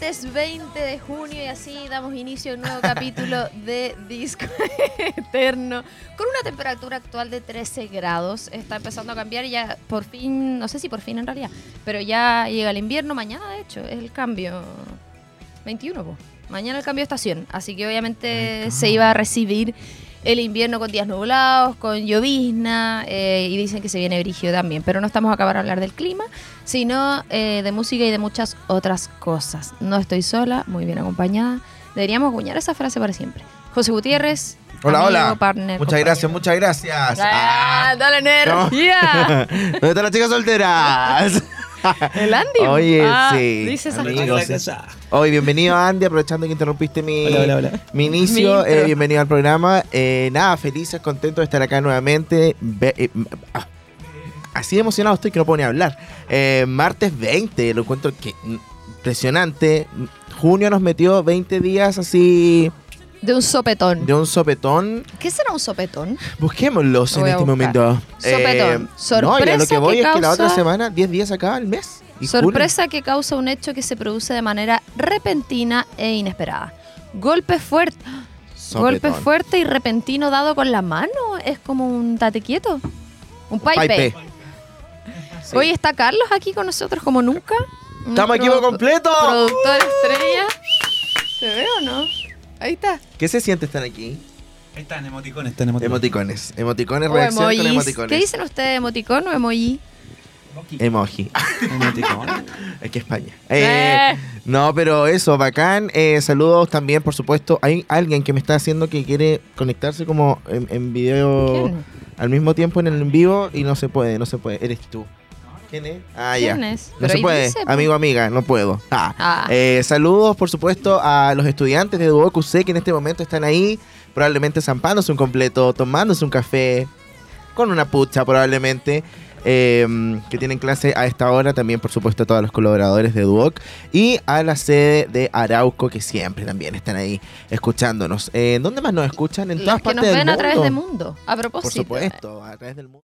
20 de junio y así damos inicio a un nuevo capítulo de Disco Eterno con una temperatura actual de 13 grados. Está empezando a cambiar y ya por fin, no sé si por fin en realidad, pero ya llega el invierno mañana de hecho, es el cambio 21, po. mañana el cambio de estación, así que obviamente se iba a recibir el invierno con días nublados, con llovizna, eh, y dicen que se viene brigio también. Pero no estamos acá para hablar del clima, sino eh, de música y de muchas otras cosas. No estoy sola, muy bien acompañada. Deberíamos acuñar esa frase para siempre. José Gutiérrez. Hola, amigo, hola. partner, muchas compañero. gracias, muchas gracias. Ah, dale energía. ¿Dónde están las chicas solteras? El Andy. Oye, Ah, sí. Dice esa Amigos, Hoy, bienvenido Andy, aprovechando que interrumpiste mi, Hola, hola, hola. mi Mi inicio. eh, bienvenido al programa. Eh, nada, felices, contentos de estar acá nuevamente. Eh, ah, así emocionado estoy que no puedo ni hablar. Eh, martes 20, lo encuentro que impresionante. Junio nos metió 20 días así De un sopetón. de un sopetón. ¿Qué será un sopetón? Busquémoslos en este momento. Sopetón. no, y a lo Sorpresa que voy que es que la otra semana, 10 días acaba el mes. Y junio. Sorpresa que causa un hecho que se produce de manera repentina e inesperada. Golpe fuerte. Sopetón. Golpe fuerte y repentino dado con la mano. Es como un tate quieto. Un paipe. Sí. Hoy está Carlos aquí con nosotros como nunca. Estamos por completo. Productor estrella. ¿Se ve o no? Ahí está. ¿Qué se siente estar aquí? Están emoticones, están emoticones. Emoticones. Emoticones, reacción con emojis. emoticones. ¿Qué dicen ustedes? ¿Emoticón o emoji? Emoji. Emoticones. Aquí España. Eh, Eh. no, pero eso, bacán. Eh, saludos también, por supuesto. Hay alguien que me está haciendo que quiere conectarse como en, en video ¿Quién? al mismo tiempo en el en vivo y no se puede, no se puede. Eres tú. ¿Quién es? Ah, ya. ¿Quién es? No Pero se ahí puede, dice, po. amigo, amiga, no puedo. Ah. Ah. Eh, saludos, por supuesto, a los estudiantes de Duoc UC que en este momento están ahí, probablemente zampándose un completo, tomándose un café, con una pucha probablemente, eh, que tienen clase a esta hora. También, por supuesto, a todos los colaboradores de Duoc y a la sede de Arauco, que siempre también están ahí escuchándonos. Eh, ¿Dónde más nos escuchan? En todas que partes nos del ven mundo. a través de mundo. A propósito. Por supuesto, a través del mundo.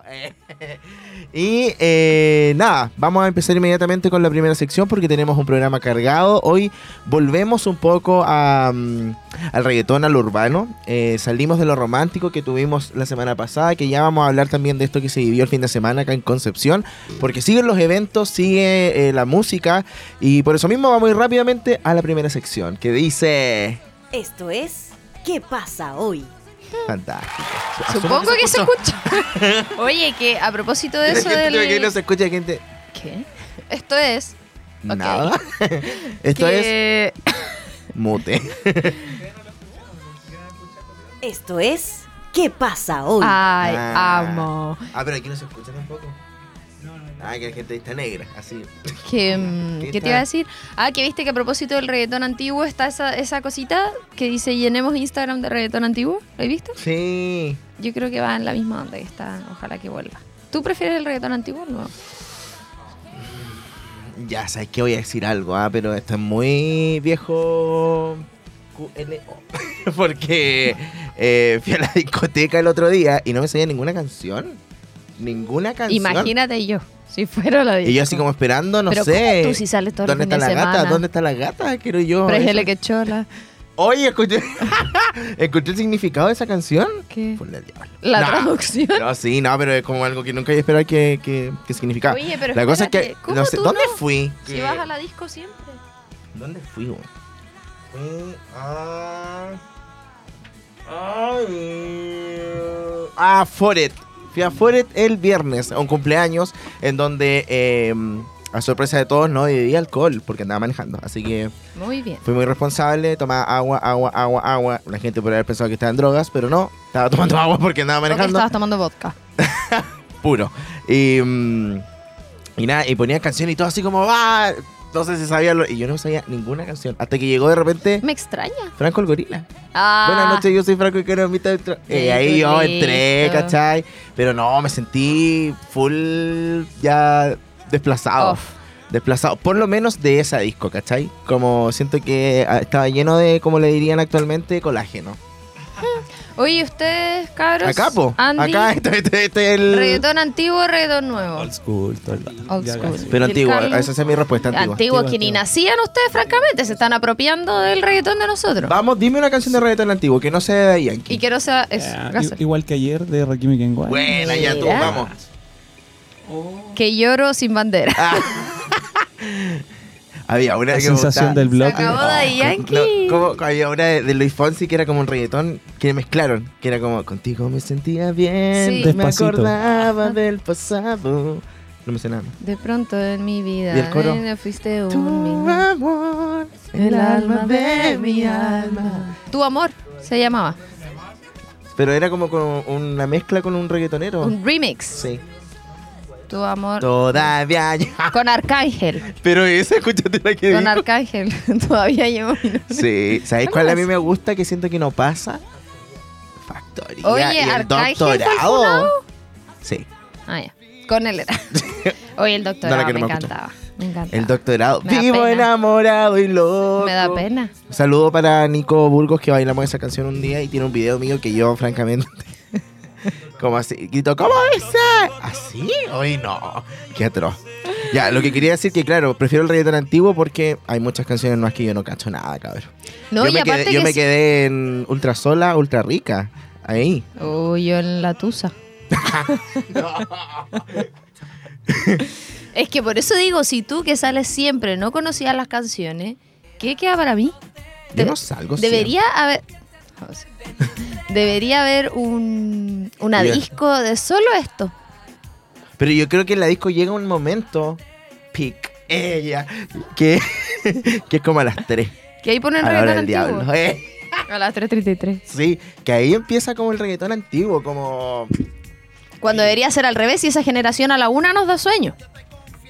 Y eh, nada, vamos a empezar inmediatamente con la primera sección porque tenemos un programa cargado. Hoy volvemos un poco mm, al reggaetón, al urbano. Eh, salimos de lo romántico que tuvimos la semana pasada, que ya vamos a hablar también de esto que se vivió el fin de semana acá en Concepción, porque siguen los eventos, sigue eh, la música y por eso mismo vamos a rápidamente a la primera sección que dice... Esto es ¿Qué pasa hoy? Fantástico. Supongo que se escucha. Oye, que a propósito de eso Gente del... que no se escucha gente... ¿Qué? Esto es... Nada. Esto es mute. Esto es ¿Qué pasa hoy? Ay, Ah. amo. Ah, pero aquí no se escucha tampoco. Ah, que la gente está negra, así. Que, mm, ¿Qué ¿Qué te iba a decir? Ah, que viste que a propósito del reggaetón antiguo está esa, esa cosita que dice llenemos Instagram de reggaetón antiguo. ¿Lo has visto? Sí. Yo creo que va en la misma onda que está. Ojalá que vuelva. ¿Tú prefieres el reggaetón antiguo o no? Ya sabes que voy a decir algo, ah, pero esto es muy viejo. QLO. Porque eh, fui a la discoteca el otro día y no me sabía ninguna canción. Ninguna canción. Imagínate yo, si fuera la de. Y yo así como esperando, no Pero sé. ¿cómo tú si sales todo el ¿Dónde fin está de la gata? semana? ¿Dónde está la gata? Quiero yo. Prejele eso. que chola. Oye, escuché. escuché el significado de esa canción. ¿Qué? Por el diablo. La No. traducción. No, sí, no, pero es como algo que nunca iba a esperar que, que, que significaba. Oye, pero la cosa es que, ¿cómo no sé, tú ¿dónde no? fui? Si vas a la disco siempre. ¿Dónde fui, güey? Fui a... Ay... Ah, Foret. Fui a Foret el viernes, a un cumpleaños, en donde, eh, a sorpresa de todos, no bebí alcohol, porque andaba manejando. Así que Muy bien. fui muy responsable, tomaba agua, agua, agua, agua. La gente podría haber pensado que estaba en drogas, pero no. Estaba tomando agua porque andaba Porque manejando. estabas tomando vodka. puro. Y, mm, y nada, y ponía canciones y todo así como, va. No sé si sabía lo- Y yo no sabía ninguna canción. Hasta que llegó de repente Me extraña. Franco el Gorila. Ah, Buenas noches, yo soy Franco y quiero. Sí, Y ahí yo entré. ¿cachai? Pero no, me sentí full ya desplazado. Desplazado, por lo menos de esa disco, ¿cachai? Como siento que ah, estaba lleno de, como le dirían actualmente, colágeno. Oye, ustedes, cabros. Acá, po. Andy, Acá, este, este, este es el. reggaetón antiguo, reggaetón nuevo. Old school, todo el rato. Old Ya school. Pero ¿Y el antiguo, Carlos? esa es mi respuesta antigua. Antiguo, Antiguo, que ni nacían ustedes, francamente. Se están apropiando del reggaetón de nosotros. Vamos, dime una canción de reggaetón antiguo que no sea de Yankee. Y que no sea eso. Ah, igual que ayer de Rakim y Kenway. Buena, ya tú, Mira. vamos. Que lloro sin bandera. Ah, Había una La que me sensación gustaba. del Se bloque. acabó Daddy Yankee. No, como- había una de, de Luis Fonsi que era como un reggaetón que mezclaron, que era como contigo me sentía bien, Sí. me Despacito. acordaba del pasado. No me sé nada. De pronto en mi vida ¿Y el coro? eh, fuiste Tu un amor, el alma de mi alma. Tu amor se llamaba. Pero era como con una mezcla con un reggaetonero. Un remix. Sí. Tu amor. Todavía ya. Con Arcángel. Pero esa, escúchate la que Con. Arcángel. Todavía minutos. Sí, ¿sabes ¿Cuál a mí me gusta que siento que no pasa? Factoría Oye, y el Arcángel doctorado. Sí, Ah, ya. Con él era. Oye, el doctorado No, me encantaba. Me encantaba. el doctorado. Vivo pena. enamorado y loco. Me da pena. Saludo para Nico Burgos que bailamos esa canción un día y tiene un video mío que yo, francamente, como así, grito, ¿cómo dice? ¿Así? Hoy no. Qué atroz. Ya, lo que quería decir que, claro, prefiero el reggaetón antiguo porque hay muchas canciones más que yo no cacho nada, cabrón. No, yo y me, aparte quedé, yo que me quedé en Ultra Sola, Ultra Rica. Ahí. Uy, yo en la tusa. es que por eso digo, si tú que sales siempre no conocías las canciones, ¿qué queda para mí? Yo no salgo Debería haber. o sea, debería haber un una disco de solo esto. Pero yo creo que en la disco llega un momento, pic, ella, que, que es como a las 3. Que ahí ponen A la hora reggaetón del antiguo. diablo. Eh, A las 3.33. sí, que ahí empieza como el reggaetón antiguo, como... Cuando debería ser al revés y esa generación a la una nos da sueño.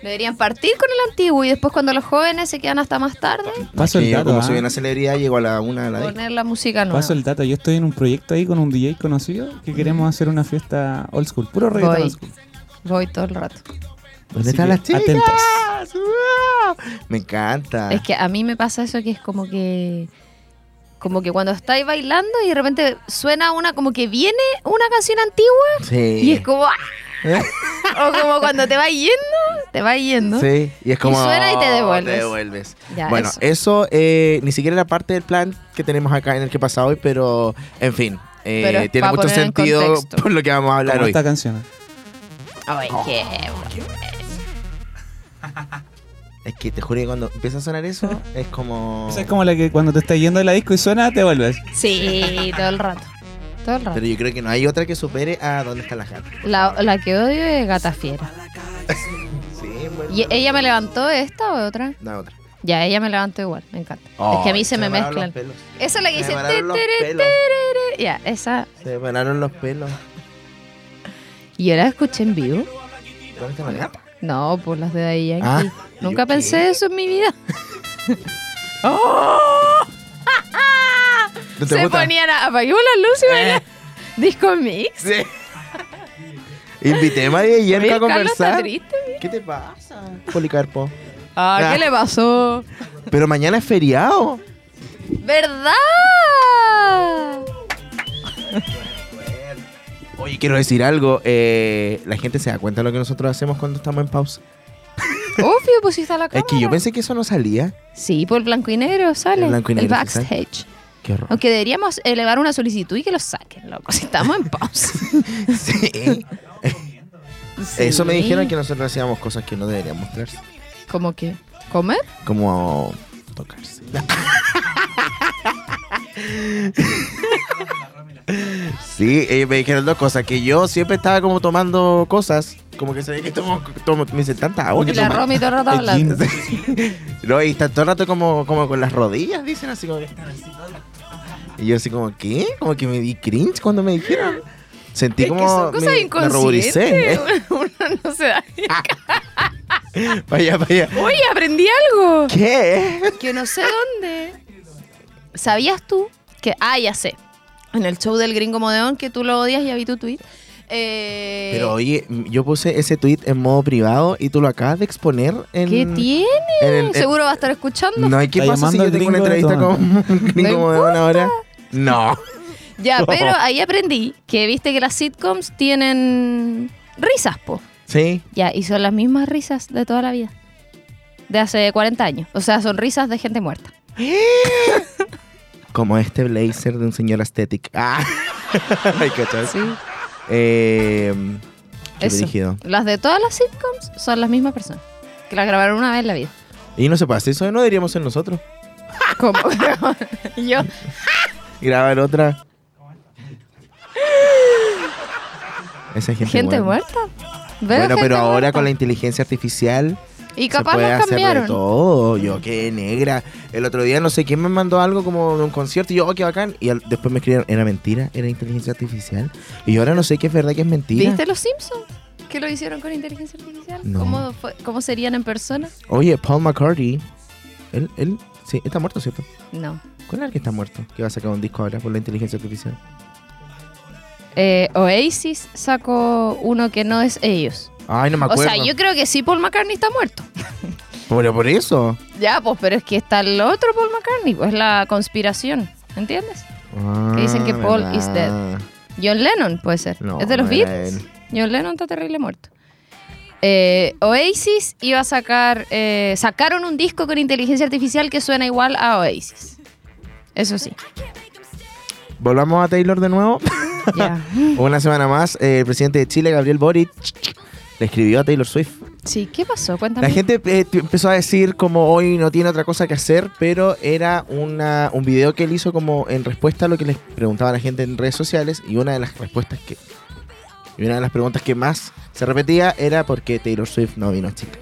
Deberían partir con el antiguo y después cuando los jóvenes se quedan hasta más tarde, Paso el yo dato. como ¿ah? soy una celebridad, llego a la una de la disco. poner la música nueva. Paso el dato. Yo estoy en un proyecto ahí con un DJ conocido que queremos hacer una fiesta old school. Puro reggaetón Voy. old school. Voy todo el rato. ¿Dónde Así están las chicas? atentos. Me encanta. Es que a mí me pasa eso que es como que. Como que cuando estáis bailando y de repente suena una, como que viene una canción antigua Sí. y es como. ¡ah! O como cuando te vas yendo, te vas yendo. Sí, y es como... suena y te oh, devuelves. Te devuelves. Ya, bueno, eso. eso, eh, ni siquiera era parte del plan que tenemos acá en el que pasa hoy, pero en fin, eh, Pero tiene mucho sentido por lo que vamos a hablar Como hoy. esta canción. Ay, qué. Es que te juro que cuando empieza a sonar eso, es como... Esa es como la que cuando te estás yendo de la disco y suena, te vuelves. Sí, todo el rato. Todo el rato. Pero yo creo que no hay otra que supere a ¿Dónde está la gata? La, la que odio es Gata Fiera. Sí, bueno. ¿Y ella me levantó esta o otra? No, otra. Ya, ella me levantó igual, me encanta. es que a mí se me mezclan. los pelos. Esa es la que dice. Ya, esa. Se pararon los pelos. ¿Y la escuché en vivo? ¿Dónde está la gata? No, por las de Yankee. Ah, Nunca ¿yo qué? pensé eso en mi vida. ¿No te Se gusta? ponían a apaguemos las luces y Eh. Disco Mix. Sí. Invité a María Yerka a el está conversar. triste. ¿Qué te pasa, Policarpo? Ah, Ah. ¿qué le pasó? Pero mañana es feriado. ¿Verdad? Oye, quiero decir algo. eh, la gente se da cuenta de lo que nosotros hacemos cuando estamos en pausa. Obvio, pues si está la cámara. Es que yo pensé que eso no salía. Sí, por el blanco y negro sale. El blanco y negro sí backstage. Qué horror. Aunque deberíamos elevar una solicitud y que lo saquen, loco. Si estamos en pausa. Sí. Eso me dijeron que nosotros hacíamos cosas que no deberían mostrarse. ¿Cómo que? ¿Comer? Como tocarse. Sí, ellos me dijeron dos cosas. Que yo siempre estaba como tomando cosas. Como que se ve que tomo, tomo me dicen tanta agua. Y que la tomo". Romy todo el rato hablando. No, y está todo el rato como, como con las rodillas, dicen así como que están así. Y yo así como, ¿qué? Como que me di cringe cuando me dijeron. Sentí Es que como son cosas me, me ruboricé. inconscientes. Uno no se da. Vaya, vaya. Oye, aprendí algo. ¿Qué? Que no sé dónde. ¿Sabías tú que... Ah, ya sé. En el show del gringo modeón, que tú lo odias, ya vi tu tweet. Eh, Pero oye, yo puse ese tweet en modo privado y tú lo acabas de exponer en. ¿Qué tiene? en el- en- Seguro va a estar escuchando. No hay que Está pasa si llamando yo tengo una entrevista con un gringo No de una hora. No. Ya, pero ahí aprendí que viste que las sitcoms tienen risas, po. Sí. Ya, y son las mismas risas de toda la vida. De hace 40 años. O sea, son risas de gente muerta. Como este blazer de un señor aesthetic. Ah. Ay, ¿cachai? Sí. Eh, qué Eso. brígido. Las de todas las sitcoms son las mismas personas. Que las grabaron una vez en la vida. Y no se pasa, eso no deberíamos ser nosotros. ¿Cómo? Yo. Grabar otra. Esa gente, Gente muerta. Bueno, gente pero ahora muerta. con la inteligencia artificial Y se capaz puede las hacer de cambiaron. todo. Yo qué negra. El otro día no sé quién me mandó algo como de un concierto y yo, oh, qué bacán. Y al- después me escribieron, era mentira, era inteligencia artificial. Y yo ahora no sé qué es verdad, qué es mentira. ¿Viste los Simpsons? ¿Qué lo hicieron con inteligencia artificial? No. ¿Cómo, fue- ¿Cómo serían en persona? Oye, Paul McCartney, él, él, sí, está muerto, ¿cierto? No. ¿Cuál es el que está muerto? Que va a sacar un disco ahora por la inteligencia artificial. Eh, Oasis sacó uno que no es ellos. Ay, no me O acuerdo. sea, yo creo que sí Paul McCartney está muerto. Pero por eso. Ya, pues, pero es que está el otro Paul McCartney, pues la conspiración, ¿entiendes? Ah, dicen que Paul is verdad. John Lennon puede ser. No, es de los Beatles. John Lennon está terrible muerto. Eh, Oasis iba a sacar, eh, sacaron un disco con inteligencia artificial que suena igual a Oasis. Eso sí. Volvamos a Taylor de nuevo. Ya. Una semana más, eh, el presidente de Chile, Gabriel Boric, le escribió a Taylor Swift. Sí, ¿qué pasó? Cuéntame. La gente eh, empezó a decir como hoy no tiene otra cosa que hacer, pero era una, un video que él hizo como en respuesta a lo que les preguntaba la gente en redes sociales y una de las respuestas que... Y una de las preguntas que más se repetía era por qué Taylor Swift no vino a Chile.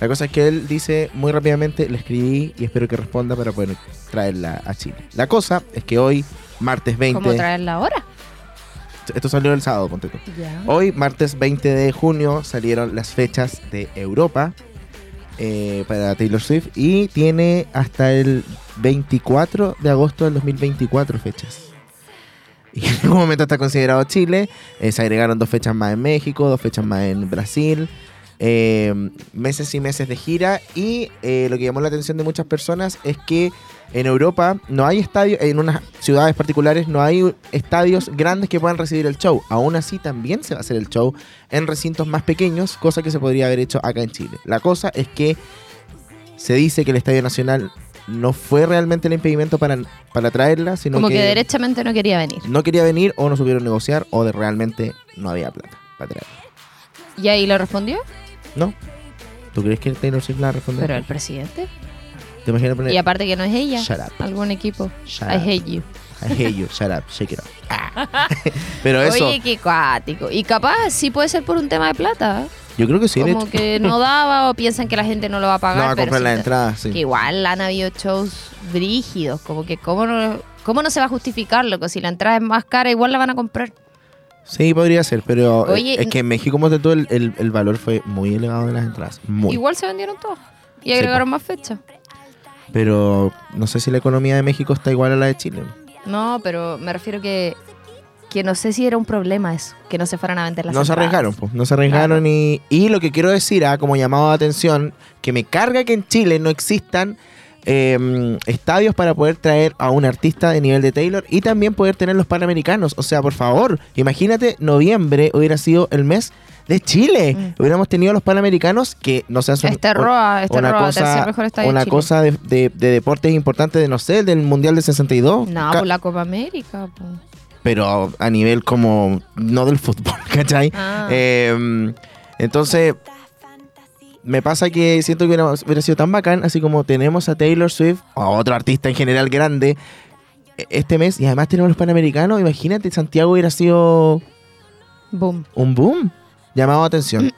La cosa es que él dice muy rápidamente, le escribí y espero que responda para poder traerla a Chile. La cosa es que hoy, martes 20... ¿Cómo traerla ahora? Esto salió el sábado, ponte tú. Hoy, martes 20 de junio, salieron las fechas de Europa eh, para Taylor Swift y tiene hasta el 24 de agosto del 2024 fechas. Y en algún momento está considerado Chile. eh, se agregaron dos fechas más en México, dos fechas más en Brasil. eh, meses y meses de gira. Y eh, lo que llamó la atención de muchas personas es que en Europa no hay estadios, en unas ciudades particulares no hay estadios grandes que puedan recibir el show. Aún así también se va a hacer el show en recintos más pequeños, cosa que se podría haber hecho acá en Chile. La cosa es que se dice que el Estadio Nacional no fue realmente el impedimento para, para traerla, sino Como que, que, derechamente no quería venir. no quería venir o no supieron negociar o de realmente no había plata para traerla. ¿Y ahí le respondió? ¿No? ¿Tú crees que Taylor Swift la respondió? Pero el presidente. ¿Te imaginas poner Y aparte que no es ella. Shut up. Algún equipo. Shut I up. hate you. I hate you, shut up, shake it up. Ah. Pero eso, Oye, qué cuático. Y capaz sí puede ser por un tema de plata. ¿eh? Yo creo que sí. Como que no daba o piensan que la gente no lo va a pagar. no va a comprar la entrada, sí. Que igual han habido shows brígidos. Como que cómo no, cómo no se va a justificar, loco. Si la entrada es más cara, igual la van a comprar. Sí, podría ser, pero Oye, es que en México, como de todo, el, el- el valor fue muy elevado de las entradas. Muy. Igual se vendieron todas. Y agregaron más fechas. Pero no sé si la economía de México está igual a la de Chile. No, pero me refiero que, que no sé si era un problema eso. Que no se fueran a vender las no se entradas. arriesgaron, pues. No se arriesgaron y, y lo que quiero decir, ah, como llamado de atención, que me carga que en Chile no existan eh, estadios para poder traer a un artista de nivel de Taylor y también poder tener los panamericanos. O sea, por favor, imagínate, noviembre hubiera sido el mes de Chile. Mm. Hubiéramos tenido los panamericanos que no se hacen Este Roa, este una Roa, cosa, mejor estadio de una cosa de, de- de deportes importantes de, no sé, del Mundial del 62. No, Ca- por la Copa América. po. Pero a nivel como, no del fútbol, ¿cachai? Ah. Eh, entonces, me pasa que siento que hubiera, hubiera sido tan bacán, así como tenemos a Taylor Swift, o a otro artista en general grande, e- este mes, y además tenemos los Panamericanos, imagínate, Santiago hubiera sido Boom. un boom, llamado a atención,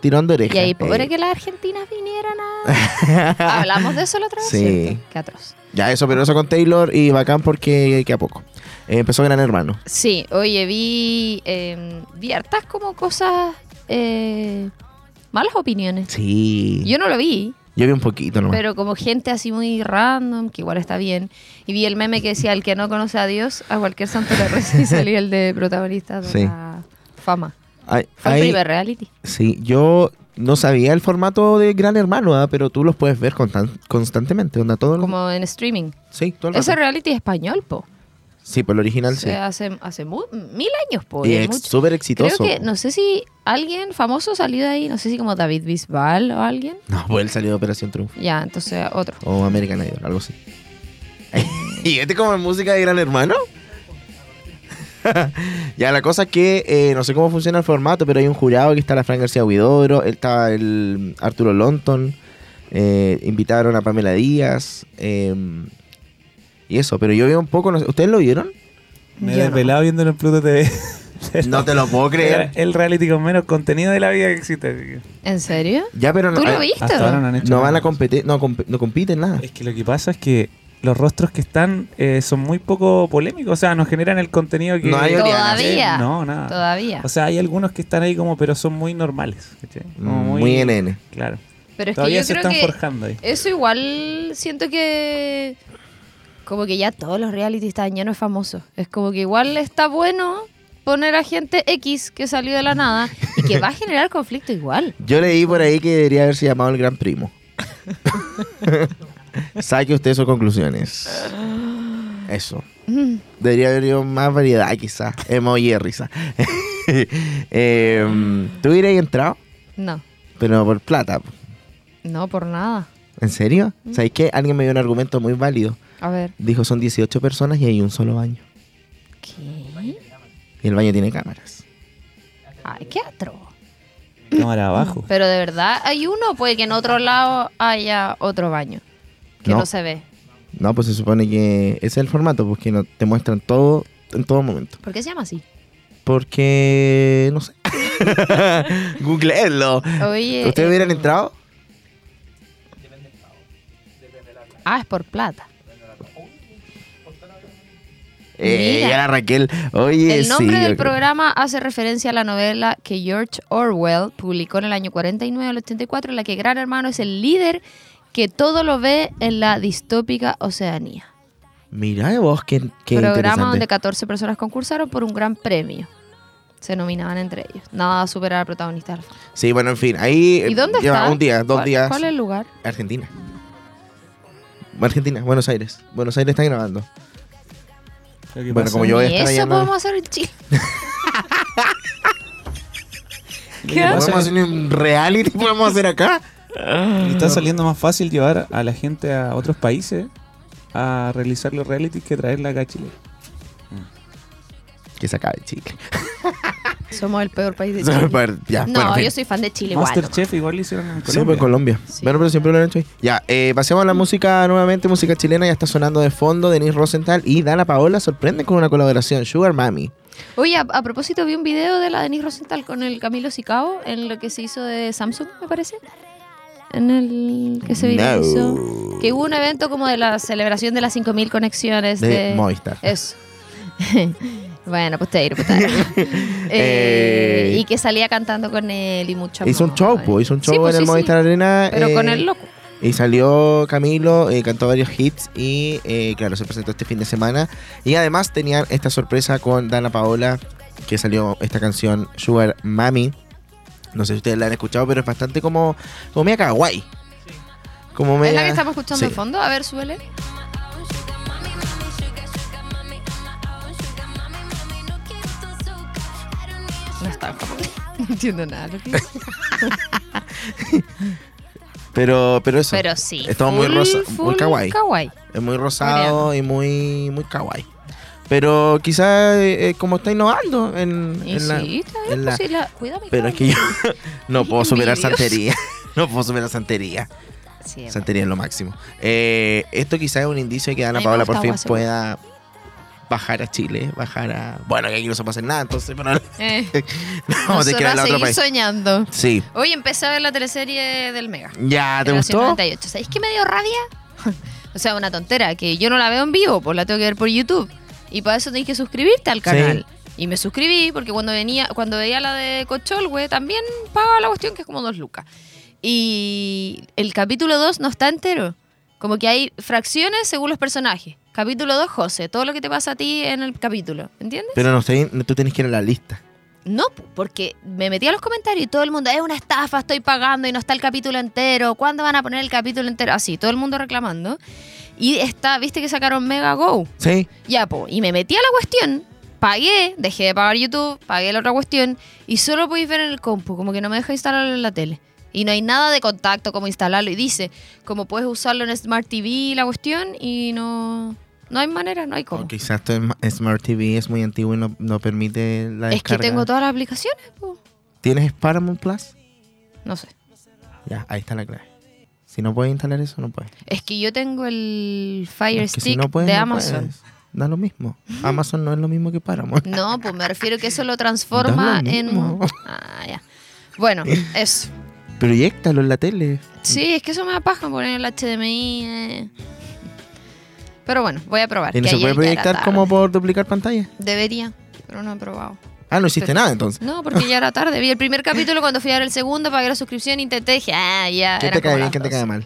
tirón de oreja. Y ahí, pobre Eh, que las argentinas vinieran a... Hablamos de eso la otra vez, Sí. Qué atroz. Ya eso, pero eso con Taylor y bacán porque que a poco. Eh, empezó Gran Hermano. Sí, oye, vi, eh, vi hartas como cosas, eh, malas opiniones. Sí. Yo no lo vi, Yo vi un poquito nomás. pero como gente así muy random, que igual está bien. Y vi el meme que decía, el que no conoce a Dios, a cualquier santo le reza y salía el de protagonista de Sí. la fama. Fue el primer reality. Sí, yo no sabía el formato de Gran Hermano, ¿ah? pero tú los puedes ver constan- constantemente. Onda, todo Como en streaming. Sí, todo el Ese rato. reality es español, po. Sí, por el original O sí. sea, hace, hace mu- mil años, po, Y es súper Creo exitoso. que, no sé si alguien famoso salió de ahí, no sé si como David Bisbal o alguien. No, pues él salió de Operación Triunfo. Ya, entonces otro. O American Idol, algo así. ¿Y este como en música de Gran Hermano? ya, la cosa es que eh, no sé cómo funciona el formato, pero hay un jurado que está la Fran García Huidobro, está el Arturo Lonton, eh, invitaron a Pamela Díaz, eh, y eso, pero yo vi un poco, no sé, ¿ustedes lo vieron? Me he desvelado viéndolo en Pluto TV. No te lo puedo Era creer. el reality con menos contenido de la vida que existe. ¿En serio? Ya, pero no, ¿Tú lo eh, viste? Hasta ahora no han hecho no van a competir, no, comp- no compiten nada. Es que lo que pasa es que los rostros que están eh, son muy poco polémicos, o sea, nos generan el contenido que... No hay Todavía. No, nada. Todavía. O sea, hay algunos que están ahí como, pero son muy normales. Mm, muy NN. Claro. Pero es que Todavía yo se creo están que forjando ahí. eso igual siento que como que ya todos los reality están llenos de famosos. Es como que igual está bueno poner a gente X que salió de la nada y que va a generar conflicto igual. Yo leí por ahí que debería haberse llamado el Gran Primo. Saque usted sus conclusiones. Eso. Debería haber ido más variedad, quizás. Emoji de risa. eh, ¿Tú hubieras entrado? No, Pero por plata. no por nada. ¿En serio? Mm. ¿Sabes qué? Alguien me dio un argumento muy válido. A ver. Dijo, son 18 personas y hay un solo baño. ¿Qué? Y el baño tiene cámaras. Ay, qué atro. Cámara abajo. Pero de verdad hay uno, puede que en otro lado haya otro baño que no, No. se ve. No, pues se supone que ese es el formato, porque no, te muestran todo en todo momento. ¿Por qué se llama así? Porque, no sé. Googleenlo. Oye, ¿Ustedes eh, hubieran entrado? Ah, es por plata. Eh, ya la Raquel. Oye, El nombre sí, del programa hace referencia a la novela que George Orwell publicó en el año 49 al 84, en la que Gran Hermano es el líder que todo lo ve en la distópica Oceanía. Mira vos, qué, qué programa donde 14 personas concursaron por un gran premio. Se nominaban entre ellos. Nada a superar al protagonista. Sí, bueno, en fin. Ahí ¿Y dónde lleva está? un día, dos ¿Cuál- días. ¿Cuál es el lugar? Argentina. Argentina, Buenos Aires. Buenos Aires está grabando. Bueno, pasa como yo voy a estar eso podemos hacer en Chile. ¿Qué. ¿Podemos hacer un reality? ¿Podemos hacer acá? Y está saliendo más fácil llevar a la gente a otros países a realizar los realities que traerla acá a Chile. Que se acabe Chile. Somos el peor país de Chile. ya, No, bueno, yo soy fan de Chile igual. Masterchef igual lo hicieron en Sí, pues, Colombia. en Colombia. Sí. Bueno, pero siempre lo han hecho ahí. Ya, eh, pasemos a la música nuevamente, música chilena. Ya está sonando de fondo Denise Rosenthal y Dana Paola sorprenden con una colaboración, Sugar Mami. Oye, a, a propósito, vi un video de la Denise Rosenthal con el Camilo Sicao en lo que se hizo de Samsung, me parece. En el que se viralizó. No. Que hubo un evento como de la celebración de las 5.000 conexiones De de... Movistar. Eso. bueno, pues te pues te Eh, eh, Y que salía cantando con él y mucho Hizo un show, pues, hizo un show Sí, pues, en el sí, sí. Movistar Arena. Pero con eh, el loco. Y salió Camilo, eh, cantó varios hits y, eh, claro, se presentó este fin de semana. Y además tenían esta sorpresa con Dana Paola, que salió esta canción Sugar Mami. No sé si ustedes la han escuchado, pero es bastante como, como media kawaii. Como ¿Es la que estamos escuchando sí. de fondo? A ver, súbele. No está en japonés. No entiendo nada lo que dice. Pero, pero eso, Pero sí. Estaba muy full, rosa- muy kawaii. kawaii. es muy rosado y muy, muy kawaii. Pero quizás eh, como está innovando en, Y en la... sí, está bien, en la- pues sí, la- cuida mi Pero es que yo no puedo superar santería. No puedo superar santería. Sí, Santería es lo máximo. Eh, esto quizás es un indicio de que Ana Paola por fin Guaseo. pueda bajar a Chile, bajar a... Bueno, que aquí no se puede hacer nada, entonces pero Eh, vamos a tener que ir nosotros a seguir soñando. Sí. Hoy empecé a ver la teleserie del Mega. ¿Ya te gustó? 98. ¿Sabéis qué me dio rabia? o sea, una tontera, que yo no la veo en vivo, pues la tengo que ver por YouTube. Y para eso tenés que suscribirte al canal. Y me suscribí porque cuando venía, cuando veía la de Cocholwe también pagaba la cuestión que es como dos lucas. Y el capítulo 2 no está entero. Como que hay fracciones según los personajes. Capítulo 2, José, todo lo que te pasa a ti en el capítulo. ¿Entiendes? Pero no sé, tú tienes que ir a la lista. No, porque me metí a los comentarios y todo el mundo, es una estafa, estoy pagando y no está el capítulo entero. ¿Cuándo van a poner el capítulo entero? Así, todo el mundo reclamando. Y está, viste que sacaron Mega Go. Sí. Ya, po. Y me metí a la cuestión, pagué, dejé de pagar YouTube, pagué la otra cuestión y solo podéis ver en el compu, como que no me deja instalarlo en la tele. Y no hay nada de contacto como instalarlo. Y dice, como puedes usarlo en Smart TV la cuestión y no, no hay manera, no hay cómo. O quizás tu Smart TV es muy antiguo y no, no permite la es que tengo todas las aplicaciones, po. ¿Tienes Paramount Plus? No sé. Ya, ahí está la clave. Si no puedes instalar eso, no puedes. Es que yo tengo el Fire Es que Stick si no puedes, de no Amazon. puedes. Da lo mismo. Amazon no es lo mismo que Paramount. No, pues me refiero que eso lo transforma lo en. Ah, ya. Bueno, eso. Proyectalo en la tele. Sí, es que eso me da paja poner el HDMI. eh. Pero bueno, voy a probar. ¿Y no que se puede ya proyectar como por duplicar pantalla? Debería, pero no he probado. Ah, no hiciste nada entonces. No, porque ya era tarde. Vi el primer capítulo cuando fui a ver el segundo, pagué la suscripción, intenté, dije, ah, ya. ¿Quién te cae bien? ¿Quién te 12. cae mal?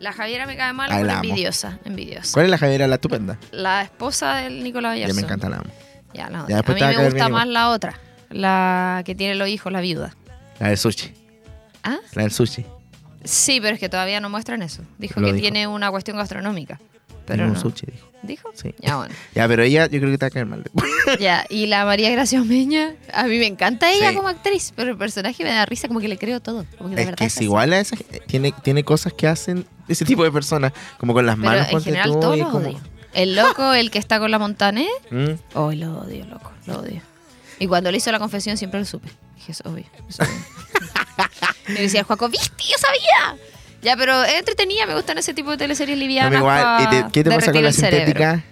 La Javiera me cae mal, Ay, pero la envidiosa, envidiosa. ¿Cuál es la Javiera, la estupenda? La esposa del Nicolás Ya Ayarzo. me encanta la amo. Ya, la Ya odia. después a mí me gusta más igual. la otra, la que tiene los hijos, la viuda. La del sushi. ¿Ah? La del sushi. Sí, pero es que todavía no muestran eso. Dijo Lo que dijo. tiene una cuestión gastronómica. Pero no. sushi, dijo. ¿Dijo? Sí. Ya, bueno. Ya, pero ella yo creo que te va a caer mal. ya, y la María Gracia Omeña, a mí me encanta ella Sí. como actriz, pero el personaje me da risa, como que le creo todo. Como que de es verdad que es igual a esa. Tiene, tiene cosas que hacen ese tipo de personas. Como con las Pero manos. en general tú, todos y los como- odio. El loco, el que está con la Montané, Mm. hoy lo odio, loco, lo odio. Y cuando le hizo la confesión siempre lo supe. Dije, es obvio. es obvio. me decía Juaco, ¿viste? Yo sabía. Ya, pero es entretenida, me gustan ese tipo de teleseries livianas. igual. ¿Y te- ¿Qué te pasa con la el cerebro. sintética?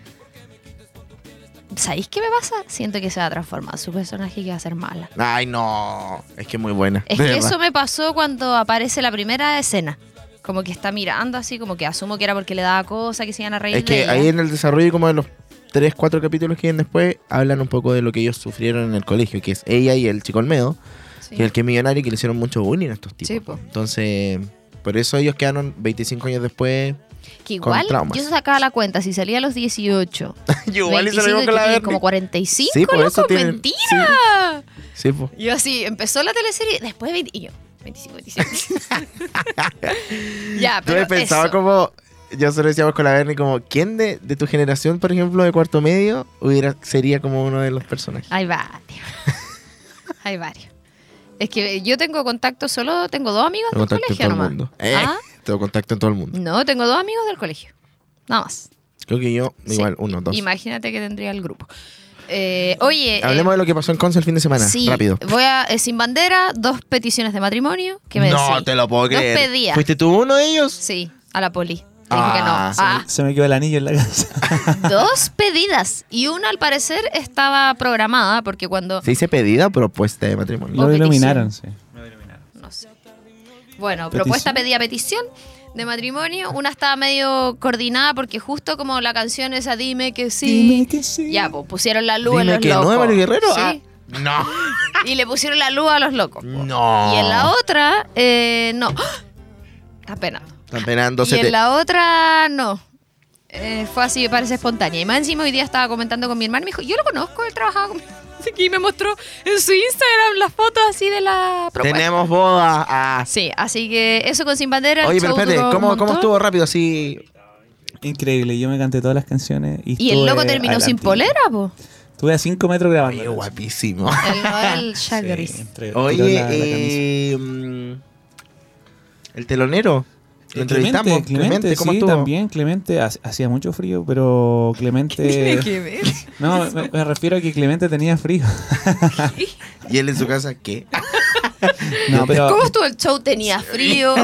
¿Sabéis qué me pasa? Siento que se va a transformar su personaje y que va a ser mala. Ay, no. Es que es muy buena. Es que verdad. eso me pasó cuando aparece la primera escena. Como que está mirando así, como que asumo que era porque le daba cosa, que se iban a reír Es de que ella. ahí en el desarrollo, como de los tres, cuatro capítulos que vienen después, hablan un poco de lo que ellos sufrieron en el colegio, que es ella y el chico Olmedo, Sí. que es el que es millonario y que le hicieron mucho bullying a estos tipos. Sí. Entonces, por eso ellos quedaron 25 años después. Que con igual traumas. yo sacaba la cuenta, si salía a los 18, Yo igual hice lo 25, mismo que con la Bernie. como 45, Sí, por loco, eso tienen- mentira. Sí, po. Yo así, empezó la teleserie, después 20, y yo, 25, 26. ya, pero he pensado eso. como. Yo solo decíamos con la Bernie como, ¿quién de, de tu generación, por ejemplo, de cuarto medio, hubiera sería como uno de los personajes? Hay varios. Hay varios. Es que yo tengo contacto solo, tengo dos amigos Tengo del contacto en colegio todo el nomás. mundo. Eh, ¿Ah? Tengo contacto en todo el mundo. No, tengo dos amigos del colegio. Nada más. Creo que yo, Sí. igual, uno, dos. Imagínate que tendría el grupo. Eh, oye, eh, Hablemos de lo que pasó en Conce el fin de semana. sí, Rápido. voy a eh, sin bandera, dos peticiones de matrimonio que me no sí. te lo puedo creer. pedía. ¿Fuiste tú uno de ellos? Sí, a la poli. Ah, dije que no. se Ah, Se me quedó el anillo en la casa. dos pedidas. Y una al parecer estaba programada porque cuando... ¿Se dice pedida o propuesta de matrimonio? Lo iluminaron, sí. No sé. Bueno, Petición. propuesta pedía petición de matrimonio. Una estaba medio coordinada porque justo como la canción esa Dime que sí. Dime que sí. Ya, pues pusieron la luz a Dime los que locos. no, de Mario Guerrero. Sí. Ah, no. Y le pusieron la luz a los locos. po. No. Y en la otra, eh, no. Penando. Están. Y en la otra, no. Eh, fue así, me parece espontánea. Y más encima hoy día estaba comentando con mi hermano y me dijo, yo lo conozco, él trabajaba conmigo. Aquí me mostró en su Instagram las fotos así de la propuesta. Tenemos boda. Ah. Sí, así que eso con Sin Bandera. Oye, pero espérate, ¿cómo, ¿cómo estuvo rápido así? Increíble, yo me canté todas las canciones. Y, Y el loco terminó sin polera, po. Estuve a 5 metros grabando. Oye, guapísimo. El Noel Chagris. Oye, eh, mm, el telonero. Lo entrevistamos. Clemente, Clemente, ¿cómo sí, estuvo? también, Clemente, ha- hacía mucho frío, pero Clemente... que ver? No, me, me refiero a que Clemente tenía frío. ¿Y él en su casa qué? No, pero ¿Cómo estuvo el show? ¿Tenía frío?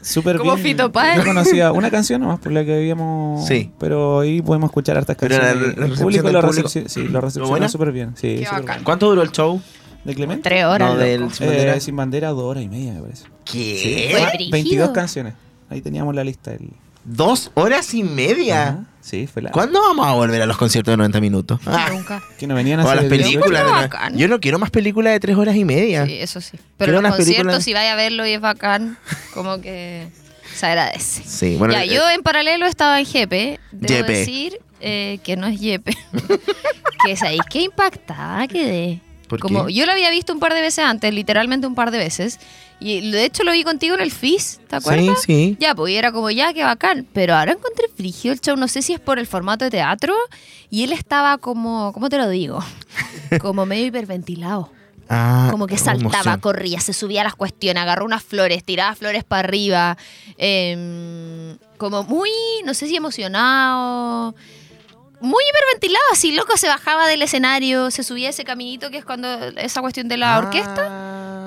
súper bien. Fito Páez? Yo conocía una canción nomás por la que habíamos... Sí. Pero ahí podemos escuchar hartas Pero la- canciones. la el público lo, público- recepci- sí, lo recepcionó súper bien. Sí, Qué bien. ¿Cuánto duró el show? ¿De Clemente? Tres horas. No, loco. del- Sin Bandera. Eh, sin bandera, dos horas y media, me parece. ¿Qué? Fue brígido. 22 canciones. Ahí teníamos la lista. El... ¿Dos horas y media? Ajá. Sí, fue la... ¿Cuándo vamos a volver a los conciertos de 90 minutos? Ah, Nunca. Que no venían o a las 18 películas. de bacán. Yo no quiero más películas de tres horas y media. Sí, eso sí. Pero los conciertos, películas- si vaya a verlo y es bacán, como que se agradece. Sí, bueno. ya, eh, yo en paralelo estaba en Jepe. Debo Yepe. decir eh, que no es Yepe. que sabéis qué impactada quedé. ¿Por Como qué? yo lo había visto un par de veces antes, literalmente un par de veces, Y de hecho lo vi contigo en el FIS, ¿te acuerdas? Sí, sí. Ya, pues y era como, ya, qué bacán. Pero ahora encontré frigio el show, no sé si es por el formato de teatro. Y él estaba como, ¿cómo te lo digo? Como medio hiperventilado. Ah, Como que saltaba, emoción. corría, se subía a las cuestiones, agarró unas flores, tiraba flores para arriba. em, como muy, no sé si emocionado. Muy hiperventilado, así loco, se bajaba del escenario, se subía ese caminito que es cuando esa cuestión de la orquesta. Ah.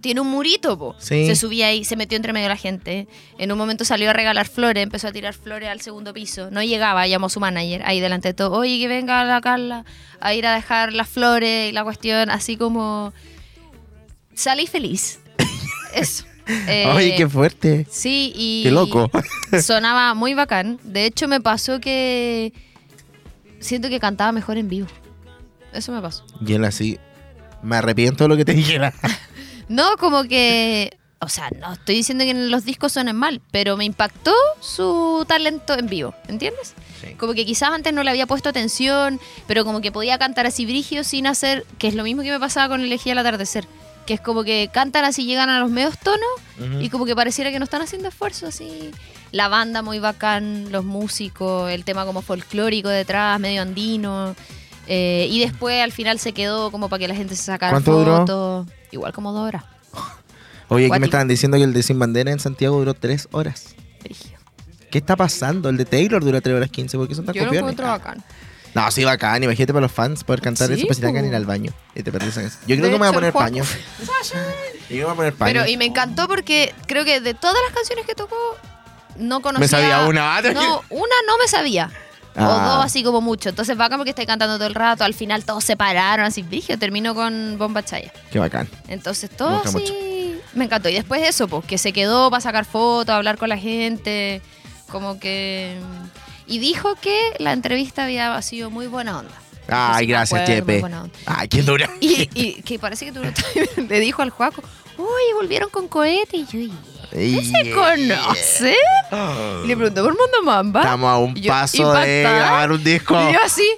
Tiene un murito, po. Sí. Se subía ahí, se metió entre medio de la gente. En un momento salió a regalar flores, empezó a tirar flores al segundo piso. No llegaba, llamó a su manager ahí delante de todo. Oye, que venga la Carla a ir a dejar las flores y la cuestión, así como. Salí feliz. Eso. Eh, Ay, qué fuerte. Sí, y. Qué loco. Sonaba muy bacán. De hecho, me pasó que. Siento que cantaba mejor en vivo. Eso me pasó. Y él así, me arrepiento de lo que te dijera. No, como que. O sea, no estoy diciendo que los discos suenen mal, pero me impactó su talento en vivo, ¿entiendes? Sí. Como que quizás antes no le había puesto atención, pero como que podía cantar así brigio sin hacer, que es lo mismo que me pasaba con Elegía al atardecer, que es como que cantan así, llegan a los medios tonos y como que pareciera que no están haciendo esfuerzo así. La banda muy bacán, los músicos, el tema como folclórico detrás, medio andino. eh, y después al final se quedó como para que la gente se sacara ¿Cuánto duró? Igual como dos horas. Oye, aquí me estaban diciendo que el de Sin Bandera en Santiago duró tres horas. ¿Qué está pasando? El de Taylor dura 3 horas 15. ¿Por qué son tan Yo lo copiones? encuentro bacán. No, sí, bacán. Imagínate para los fans poder cantar Sí, eso para si te ir al baño. Y te perdés. Yo creo De que me voy a poner paño. Yo me voy a poner paño. Pero y me encantó porque creo que de todas las canciones que tocó, no conocía. Me sabía una. No, una no me sabía. O Ah. dos así como mucho. Entonces bacán porque estoy cantando todo el rato. Al final todos se pararon así. Brigio, terminó con Bomba Chaya. Qué bacán. Entonces Me todo gusta así. Me encantó. Y después eso, pues, que se quedó para sacar fotos, hablar con la gente. Como que. Y dijo que la entrevista había sido muy buena onda. Ay, me gracias, Chepe. Ay, qué dura. Y, y que parece que tú le dijo al Juaco, oye, volvieron con cohete. Y yo, ¿y Ey, se conoce? Y le preguntó por Mundo Mamba. Estamos a un yo, paso de grabar un disco. Y yo así,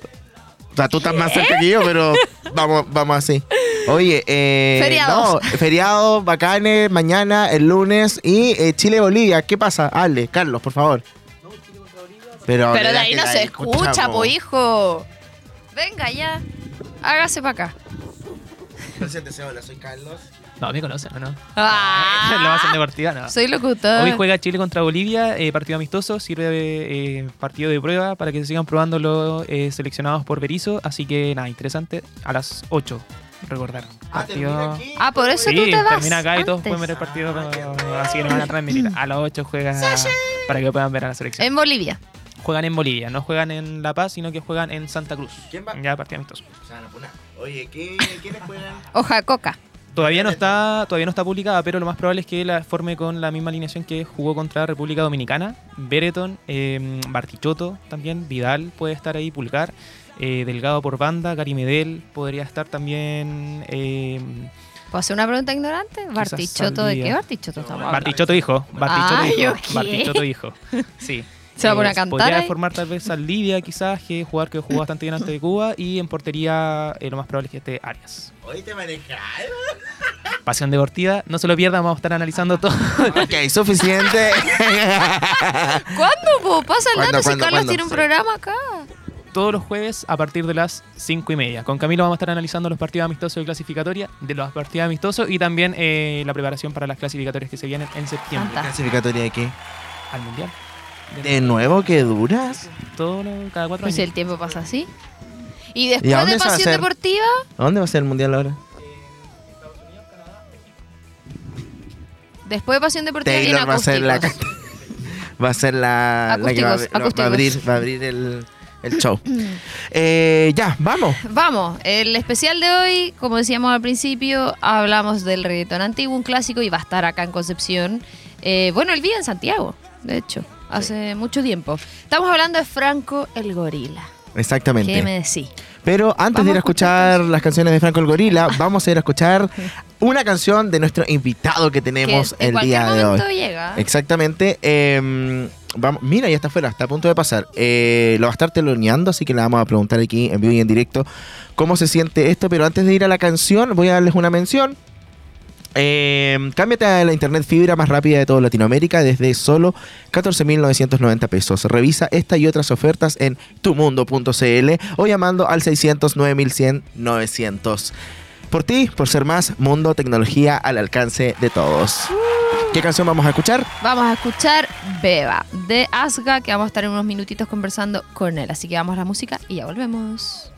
O sea, tú estás más cerca que yo, pero vamos, vamos así. Oye, eh, Feriados. No, feriados, bacanes, mañana, el lunes y eh, Chile-Bolivia. ¿Qué pasa? Ale, Carlos, por favor. Pero, pero de ahí no se escucha, po, hijo. Venga ya, hágase para acá. Preséntese, hola, soy Carlos. No, me conocen, ¿o ¿no? Ah, Lo hacen deportiva, no. soy locutor. Hoy juega Chile contra Bolivia, eh, partido amistoso, sirve de eh, partido de prueba para que se sigan probando los eh, seleccionados por Berizzo. Así que nada, interesante. A las 8, recordar. Ah, aquí. Ah, por eso Sí, tú te vas. termina acá y todos antes. pueden ver el partido, así que no van a transmitir. A las 8 juega para que puedan ver a la selección. En Bolivia. Juegan en Bolivia, no juegan en La Paz, sino que juegan en Santa Cruz. ¿Quién va? Ya partido amistoso. Se van a poner. Oye, ¿qué, ¿quiénes juegan? Hoja coca. Todavía no está, todavía no está publicada, pero lo más probable es que la forme con la misma alineación que jugó contra República Dominicana. Bereton, eh, Bartichotto también, Vidal puede estar ahí, Pulgar, eh, Delgado por banda, Gary Medel podría estar también. Eh, ¿Puedo hacer una pregunta ignorante? ¿Bartichoto de qué saldría. Bartichoto estamos hablando? Bartichotto hijo, Bartichotto Ay, hijo, ¿yo qué? Bartichotto hijo. Sí. ¿Se va a poner a Eh, cantar Podría ahí? formar tal vez Saldivia, quizás, que es jugador que jugó bastante bien antes de Cuba. Y en portería, eh, lo más probable es que esté Arias. Hoy te manejas. Pasión deportiva, no se lo pierdan, vamos a estar analizando todo. ok, suficiente. ¿Cuándo, po? Pasa el ¿Cuándo, dato si Carlos cuándo? tiene un Sí. programa acá. todos los jueves a partir de las 5 y media. Con Camilo vamos a estar analizando los partidos amistosos de clasificatoria, de los partidos amistosos y también eh, la preparación para las clasificatorias que se vienen en septiembre. ¿Clasificatoria de qué? al Mundial. ¿De nuevo que duras? Todo cada cuatro Pues años. el tiempo pasa así. Y ¿Y a después de Pasión? Deportiva, ¿A dónde va a ser el mundial ahora? después de Pasión Deportiva viene Taylor va a ser la va a ser la, la que va, a- va abrir, va a abrir el, el show. Eh, ya, vamos. Vamos, el especial de hoy, como decíamos al principio, hablamos del reggaetón antiguo, un clásico, y va a estar acá en Concepción. Eh, bueno, él vive en Santiago, de hecho, hace mucho tiempo. Estamos hablando de Franco el Gorila. Exactamente. ¿Qué me decís? Pero antes Vamos de ir a escuchar las canciones de Franco el Gorila, vamos a ir a escuchar una canción de nuestro invitado que tenemos Que en el día de hoy. llega. Exactamente. eh, vamos, mira, ya está afuera, está a punto de pasar. Eh, lo va a estar teloneando, así que le vamos a preguntar aquí en vivo y en directo cómo se siente esto. Pero antes de ir a la canción, voy a darles una mención. Eh, cámbiate a la internet fibra más rápida de toda Latinoamérica desde solo 14.990 pesos. Revisa esta y otras ofertas en tumundo.cl o llamando al 600 9100 900. Por ti, por ser más, mundo, tecnología al alcance de todos. ¿Qué canción vamos a escuchar? Vamos a escuchar Beba de Asga, que vamos a estar en unos minutitos conversando con él. Así que vamos a la música y ya volvemos.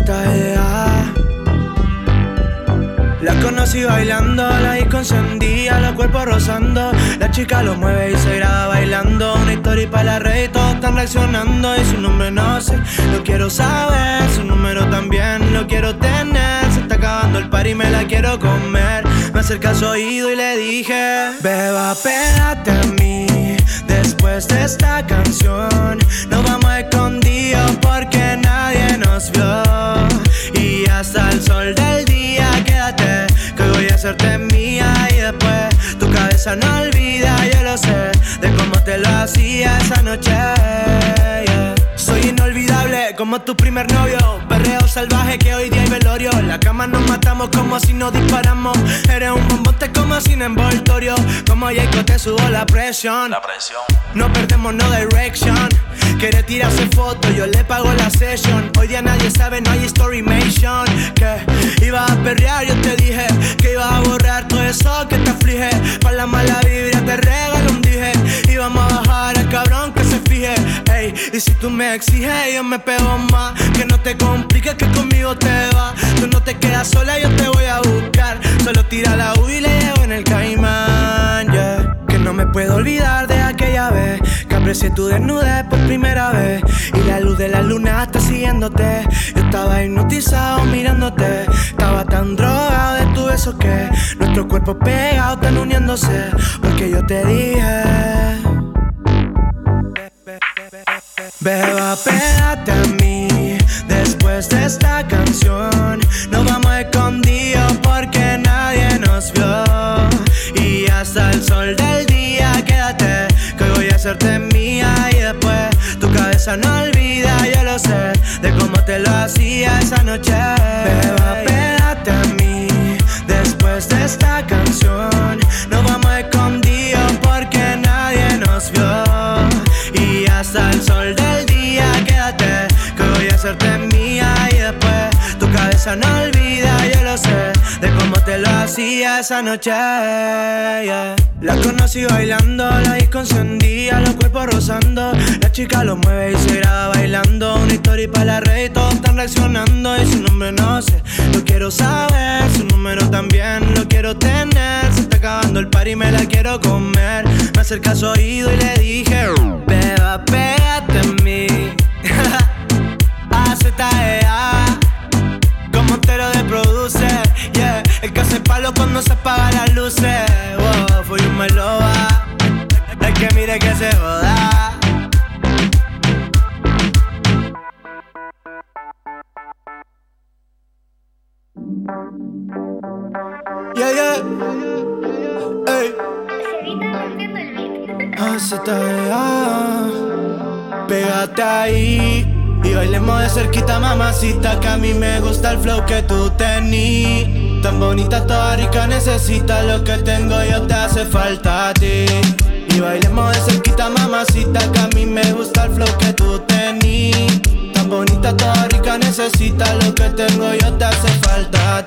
AZEA. La conocí bailando, la disco encendía, los cuerpos rozando. La chica lo mueve y se graba bailando. Una historia para la red, todos están reaccionando. Y su nombre no sé, lo quiero saber. Su número también lo quiero tener. Se está acabando el par y me la quiero comer. Me acerca a su oído y le dije: Beba, pégate a mí. Después de esta canción, nos vamos escondidos porque nadie Y hasta el sol del día, quédate, que voy a hacerte mía. Y después tu cabeza no olvida, yo lo sé, de cómo te lo hacía esa noche. Soy inolvidable como tu primer novio. Perreo salvaje que hoy día velorio. En la cama nos matamos como si nos disparamos. Eres un bombote como sin envoltorio. Como Jacob te subo la presión. La presión. No perdemos no direction. Quiere tirarse foto, yo le pago la session. Hoy día nadie sabe, no hay storymation. Que iba a perrear, yo te y si tú me exiges, yo me pego más. Que no te compliques, que conmigo te va. Tú no te quedas sola, yo te voy a buscar. Solo tira la U y le llevo en el caimán, yeah. Que no me puedo olvidar de aquella vez que aprecié tu desnudez por primera vez. Y la luz de la luna está siguiéndote. Yo estaba hipnotizado mirándote. Estaba tan drogado de tu beso que nuestros cuerpos pegados están uniéndose. Porque yo te dije. Beba, pégate a mí Después de esta canción. Nos vamos escondidos porque nadie nos vio. Y hasta el sol del día quédate Que voy a hacerte mía. Y después tu cabeza no olvida Yo lo sé de cómo te lo hacía esa noche. Beba, pégate a mí Después de esta canción. Nos vamos escondidos porque nadie nos vio. Y hasta el sol no olvida Yo lo sé de cómo te lo hacía esa noche. La conocí bailando La disco encendía Los cuerpos rozando. La chica lo mueve y se graba bailando. Una historia para la red y Todos están reaccionando. Y su nombre no sé Lo quiero saber. Su número también Lo quiero tener. Se está acabando el par y me la quiero comer. Me acerca a su oído y le dije Beba, pégate a mí el que hace palo cuando se apagan las luces. Wow, fui un meloba El que mire que se joda. Yeah, yeah. Ey. Pégate ahí y bailemos de cerquita, mamacita Que a mí me gusta el flow que tú tení Tan bonita, toda rica, necesita lo que tengo Yo te hace falta a ti. Y bailemos de cerquita, mamacita Que a mí me gusta el flow que tú tení Bonita, toda rica, necesita lo que tengo Yo te hace falta a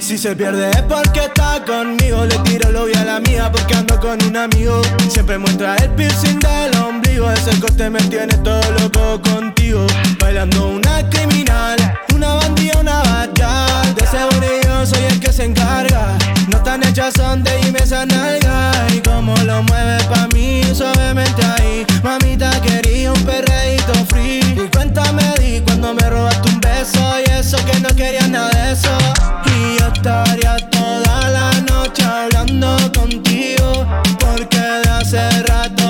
Si se pierde es porque está conmigo Le tiro lo a la mía porque ando con un amigo. Siempre muestra el piercing del ombligo Ese corte me tiene todo loco contigo. Bailando una criminal Una bandida, una bachata De seguro yo soy el que se encarga. No tan hechas son de dime esa nalga. Y como lo mueve pa' mí suavemente ahí. Mamita quería un Y cuéntame di cuando me robaste un beso Y eso que no quería nada de eso. Y yo estaría toda la noche hablando contigo Porque de hace rato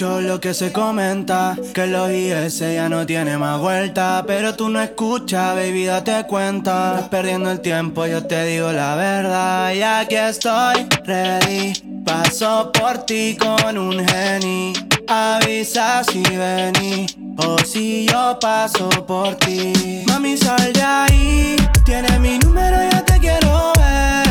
lo que se comenta Que los IS ya no tiene más vuelta. Pero tú no escuchas, baby, date cuenta. Estás perdiendo el tiempo, yo te digo la verdad. Y aquí estoy, ready. Paso por ti con un geni. Avisa si vení O si yo paso por ti. Mami, sal de ahí Tiene mi número, ya te quiero ver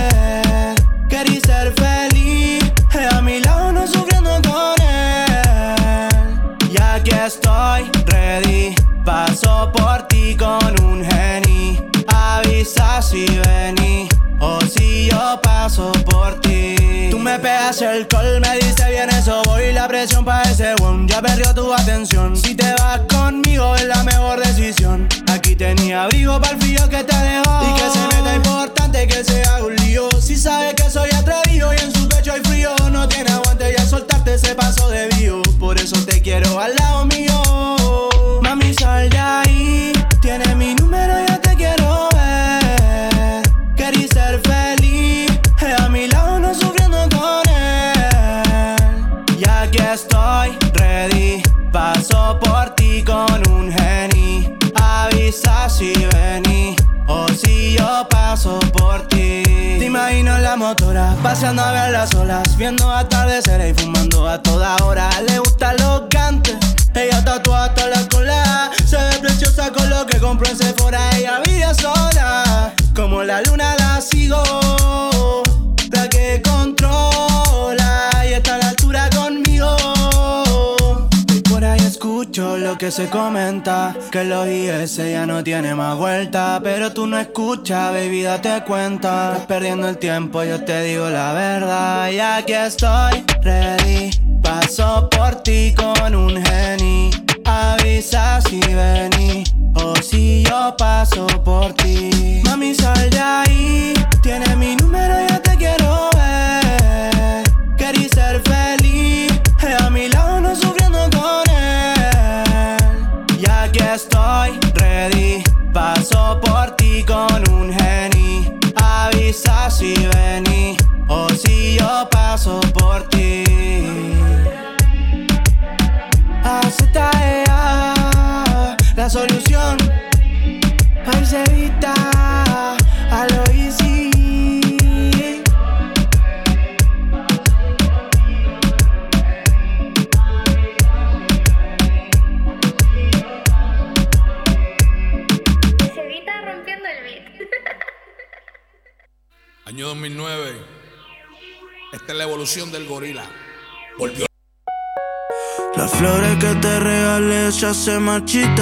si vení O si yo paso por ti. Tú me pegas el call, me dice bien eso Voy la presión pa' ese one Ya perdió tu atención. Si te vas conmigo es la mejor decisión. Aquí tenía abrigo para el frío que te dejó. Y que se meta importante que se haga un lío. Si sabe que soy atrevido y en su pecho hay frío No tiene aguante y al soltarte se pasó de vivo. Por eso te quiero al lado mío con un geni. Avisa si vení O si yo paso por ti. Te imagino la motora Paseando a ver las olas Viendo atardeceres y fumando a toda hora. Le gustan los gantes Ella tatúa hasta la cola. Se ve preciosa con lo que compró en Sephora Ella vive sola. Como la luna la sigo que se comenta Que los IS ya no tiene más vuelta. Pero tú no escuchas, baby, date cuenta. Estás perdiendo el tiempo, yo te digo la verdad. Y aquí estoy, ready. Paso por ti con un geni. Avisa si vení O si yo paso por ti. Mami, sal de ahí Tiene mi número, yo te quiero Paso por ti con un geni. Avisa si vení O si yo paso por ti. AZEA, la solución. Ahí se evita a lo easy Año 2009. Esta es la evolución del gorila. Volvió. Las flores que te regalé ya se marchitaron.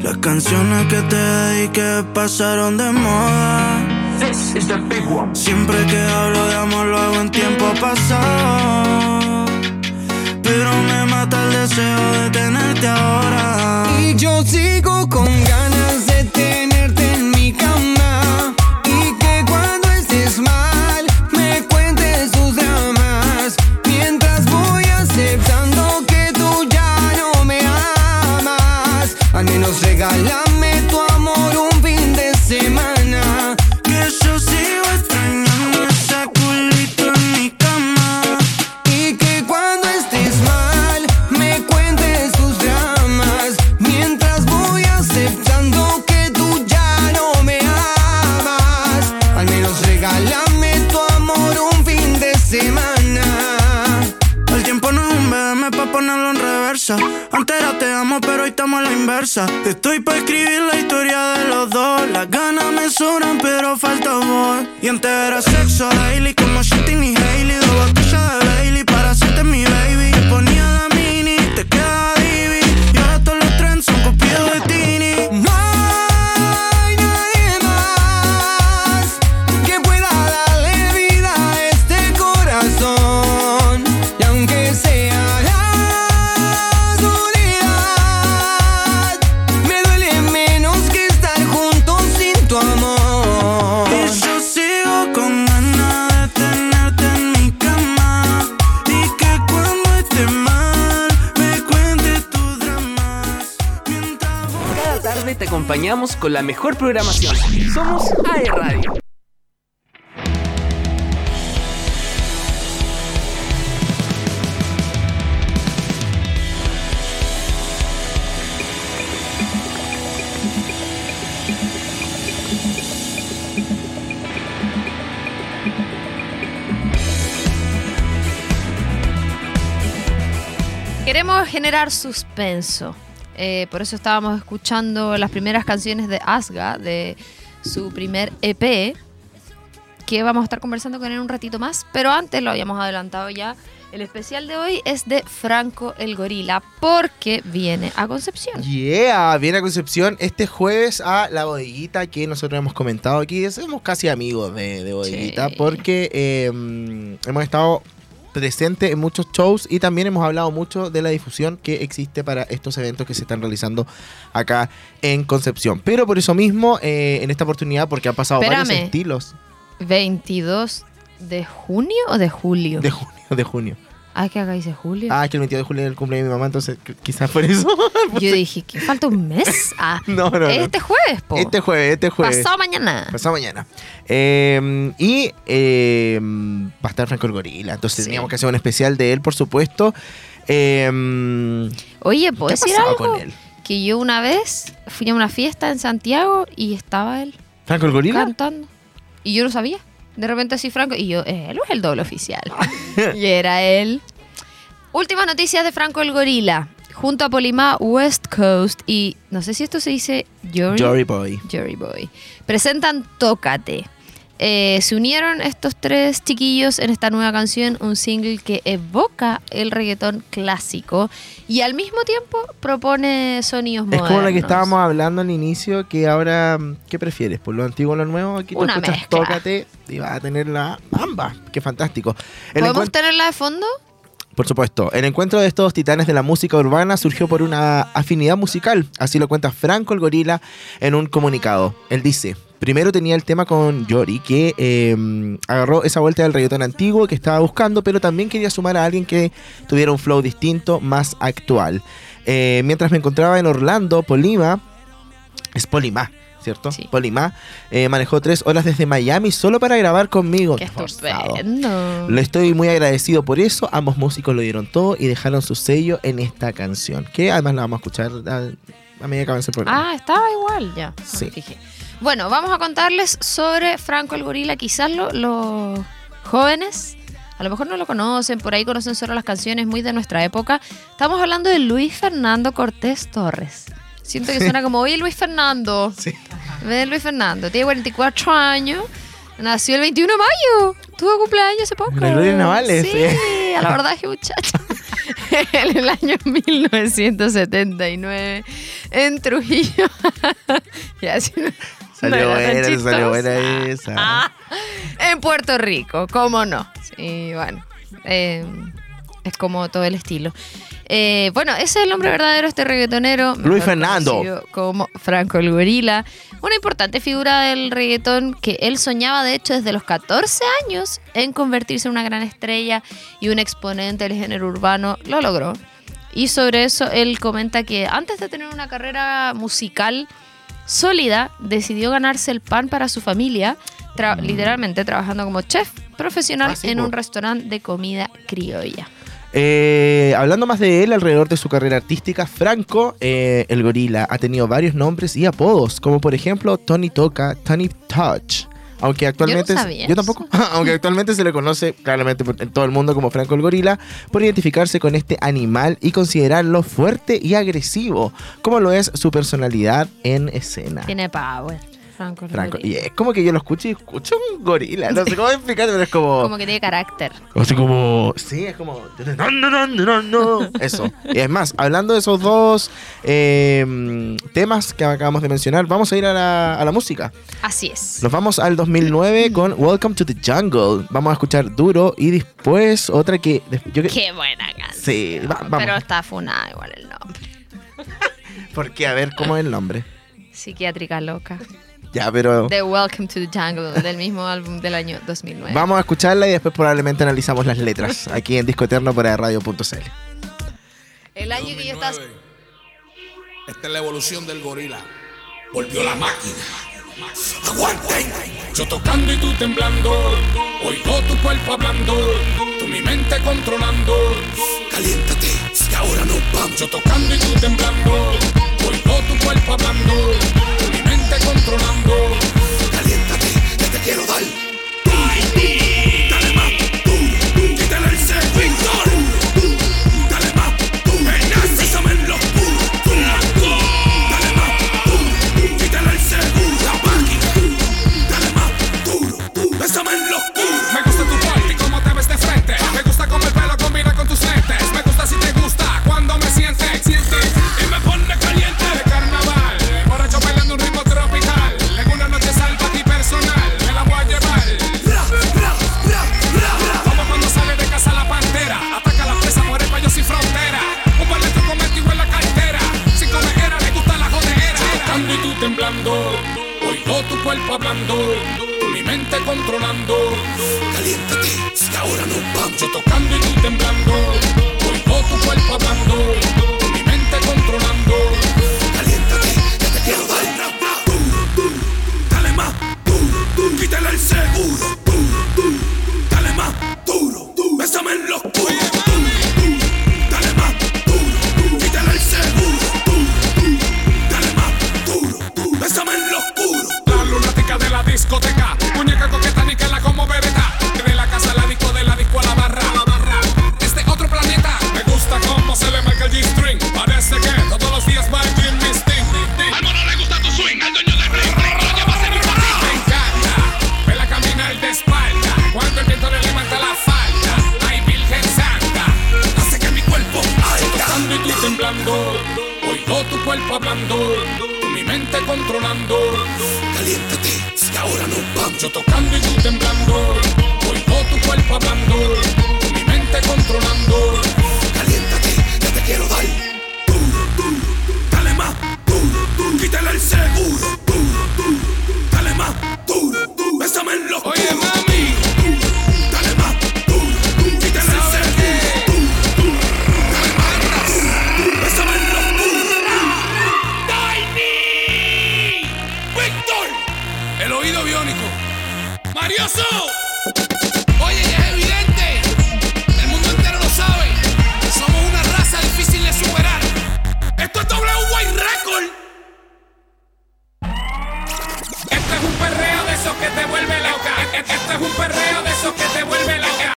Las canciones que te dediqué pasaron de moda. Siempre que hablo de amor lo hago en tiempo pasado. Pero me mata el deseo de tenerte ahora. Con la mejor programación. Somos AE Radio. Queremos generar suspenso. Eh, por eso estábamos escuchando las primeras canciones de Asga, de su primer EP, que vamos a estar conversando con él un ratito más. Pero antes lo habíamos adelantado ya. El especial de hoy es de Franco el Gorila, porque viene a Concepción. Yeah, viene a Concepción este jueves a la bodeguita que nosotros hemos comentado aquí. Somos casi amigos de, de bodeguita Sí. porque eh, hemos estado presentes en muchos shows y también hemos hablado mucho de la difusión que existe para estos eventos que se están realizando acá en Concepción. Pero por eso mismo, eh, en esta oportunidad, porque han pasado varios estilos 22 de junio o de julio. de junio, de junio. Ah, que acá dice julio. Ah, que el 22 de julio es el cumpleaños de mi mamá, entonces qu- quizás por eso. Yo dije que falta un mes. Ah, no, no, no. este jueves, po. Este jueves, este jueves. Pasado mañana. Pasado mañana. Eh, y eh, va a estar Franco el Gorila. Entonces Sí. teníamos que hacer un especial de él, por supuesto. Eh, Oye, ¿Qué ¿puedo ha decir algo? con él? Que yo una vez fui a una fiesta en Santiago y estaba él ¿Franco el Gorila? cantando. Y yo no sabía. De repente así Franco. Y yo, él es el doble oficial. y era él. Últimas noticias de Franco el Gorila. Junto a Polimá West Coast y no sé si esto se dice. Jory Boy. Jory Boy. Presentan Tócate. Eh, se unieron estos tres chiquillos en esta nueva canción, un single que evoca el reggaetón clásico y al mismo tiempo propone sonidos Es modernos. como la que estábamos hablando al inicio, que ahora, ¿qué prefieres? ¿Por lo antiguo o lo nuevo? Aquí tú Una escuchas mezcla. Tócate y vas a tener la ambas. Qué fantástico. El ¿Podemos tenerla de fondo? Por supuesto, el encuentro de estos titanes de la música urbana surgió por una afinidad musical, así lo cuenta Franco el Gorila en un comunicado. Él dice, primero tenía el tema con Yori, que eh, agarró esa vuelta del reggaetón antiguo que estaba buscando, pero también quería sumar a alguien que tuviera un flow distinto, más actual. Eh, mientras me encontraba en Orlando, Polima, es Polimá, ¿cierto? Sí. Polimá, eh, manejó tres horas desde Miami solo para grabar conmigo. Qué estupendo. Le estoy muy agradecido por eso. Ambos músicos lo dieron todo y dejaron su sello en esta canción. Que además la vamos a escuchar a medida que avance el programa. Ah, estaba igual ya. Sí. fijé. Bueno, vamos a contarles sobre Franco el Gorila. Quizás lo- los jóvenes a lo mejor no lo conocen, por ahí conocen solo las canciones muy de nuestra época. Estamos hablando de Luis Fernando Cortés Torres. Siento que suena como, oye Luis Fernando. Sí. Ve Luis Fernando, tiene 44 años. Nació el 21 de mayo. Tuvo cumpleaños hace poco. Gloria Navales, Sí, sí. a la verdad que muchacho. en el año 1979 en Trujillo. ya, no- Salió no buena, salió buena esa. Ah, en Puerto Rico, ¿cómo no? Sí, bueno. eh, es como todo el estilo. Eh, bueno, ese es el nombre verdadero de este reggaetonero. Luis Fernando. Como Franco el Gorila. Una importante figura del reggaetón que él soñaba, de hecho, desde los 14 años en convertirse en una gran estrella y un exponente del género urbano. Lo logró. Y sobre eso él comenta que antes de tener una carrera musical sólida, decidió ganarse el pan para su familia, tra- literalmente trabajando como chef profesional Mm. Ah, en un restaurante de comida criolla. Eh, hablando más de él alrededor de su carrera artística, Franco, eh, el gorila, ha tenido varios nombres y apodos, como por ejemplo Tony Toca, Tony Touch, Aunque actualmente. Yo no sabía yo tampoco. aunque actualmente se le conoce claramente por- en todo el mundo como Franco el gorila, por identificarse con este animal y considerarlo fuerte y agresivo, como lo es su personalidad en escena. Tiene power. Franco. Y es como que yo lo escucho y escucho un gorila. No sé cómo explicarlo, pero es como. Como que tiene carácter. Así como. Sí, es como. No, no, no, no, no. Eso. Y es más, hablando de esos dos eh, temas que acabamos de mencionar, vamos a ir a la, a la música. Así es. Nos vamos al 2009 con Welcome to the Jungle. Vamos a escuchar Duro y después otra que. Yo que Qué buena canción. sí, va- vamos. Pero está funada igual el nombre. Porque a ver cómo es el nombre. Psiquiátrica loca. Ya, pero. The Welcome to the Jungle, del mismo álbum del año 2009. Vamos a escucharla y después probablemente analizamos las letras aquí en Disco Eterno para radio.cl. El año que yo estaba... Esta es la evolución del gorila. Volvió la máquina. Aguanten. Yo tocando y tú temblando. Oigo tu cuerpo hablando. Tú mi mente controlando. Caliéntate, que ahora nos vamos. Yo tocando y tú temblando. Oigo tu cuerpo hablando. Controlando. Caliéntate, que te quiero dar. Yo tocando y tú temblando. Oigo tu cuerpo hablando. Mi mente controlando. Caliéntate, que te quiero dar. Dale más, quítale el seguro.